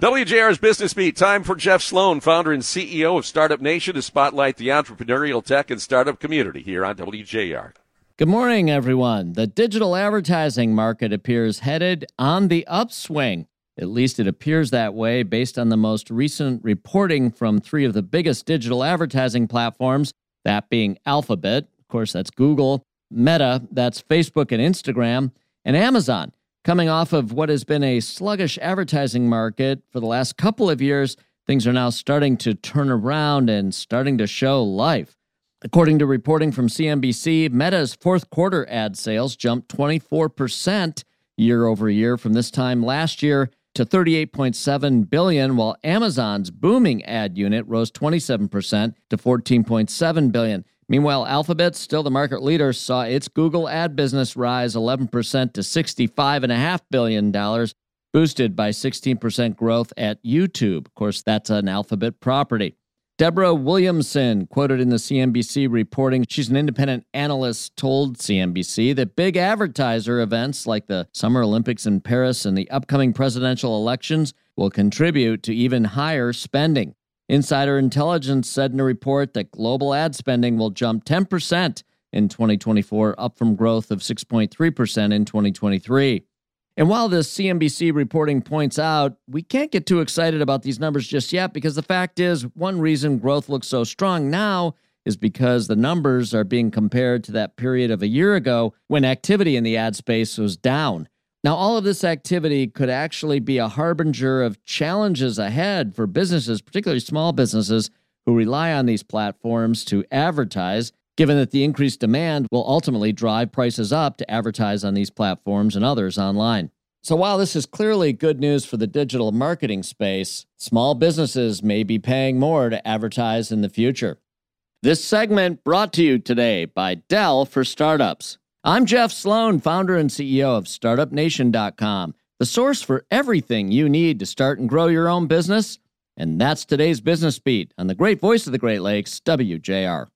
WJR's Business Beat. Time for Jeff Sloan, founder and CEO of Startup Nation, to spotlight the entrepreneurial tech and startup community here on WJR. Good morning, everyone. The digital advertising market appears headed on the upswing. At least it appears that way based on the most recent reporting from three of the biggest digital advertising platforms, that being Alphabet, of course, that's Google, Meta, that's Facebook and Instagram, and Amazon. Coming off of what has been a sluggish advertising market for the last couple of years, things are now starting to turn around and starting to show life. According to reporting from CNBC, Meta's fourth quarter ad sales jumped 24% year over year from this time last year to 38.7 billion while Amazon's booming ad unit rose 27% to 14.7 billion. Meanwhile, Alphabet, still the market leader, saw its Google ad business rise 11% to $65.5 billion, boosted by 16% growth at YouTube. Of course, that's an Alphabet property. Deborah Williamson, quoted in the CNBC reporting, she's an independent analyst, told CNBC that big advertiser events like the Summer Olympics in Paris and the upcoming presidential elections will contribute to even higher spending. Insider intelligence said in a report that global ad spending will jump 10% in 2024, up from growth of 6.3% in 2023. And while this CNBC reporting points out, we can't get too excited about these numbers just yet because the fact is, one reason growth looks so strong now is because the numbers are being compared to that period of a year ago when activity in the ad space was down. Now, all of this activity could actually be a harbinger of challenges ahead for businesses, particularly small businesses who rely on these platforms to advertise, given that the increased demand will ultimately drive prices up to advertise on these platforms and others online. So, while this is clearly good news for the digital marketing space, small businesses may be paying more to advertise in the future. This segment brought to you today by Dell for Startups. I'm Jeff Sloan, founder and CEO of StartupNation.com, the source for everything you need to start and grow your own business. And that's today's Business Beat on the great voice of the Great Lakes, WJR.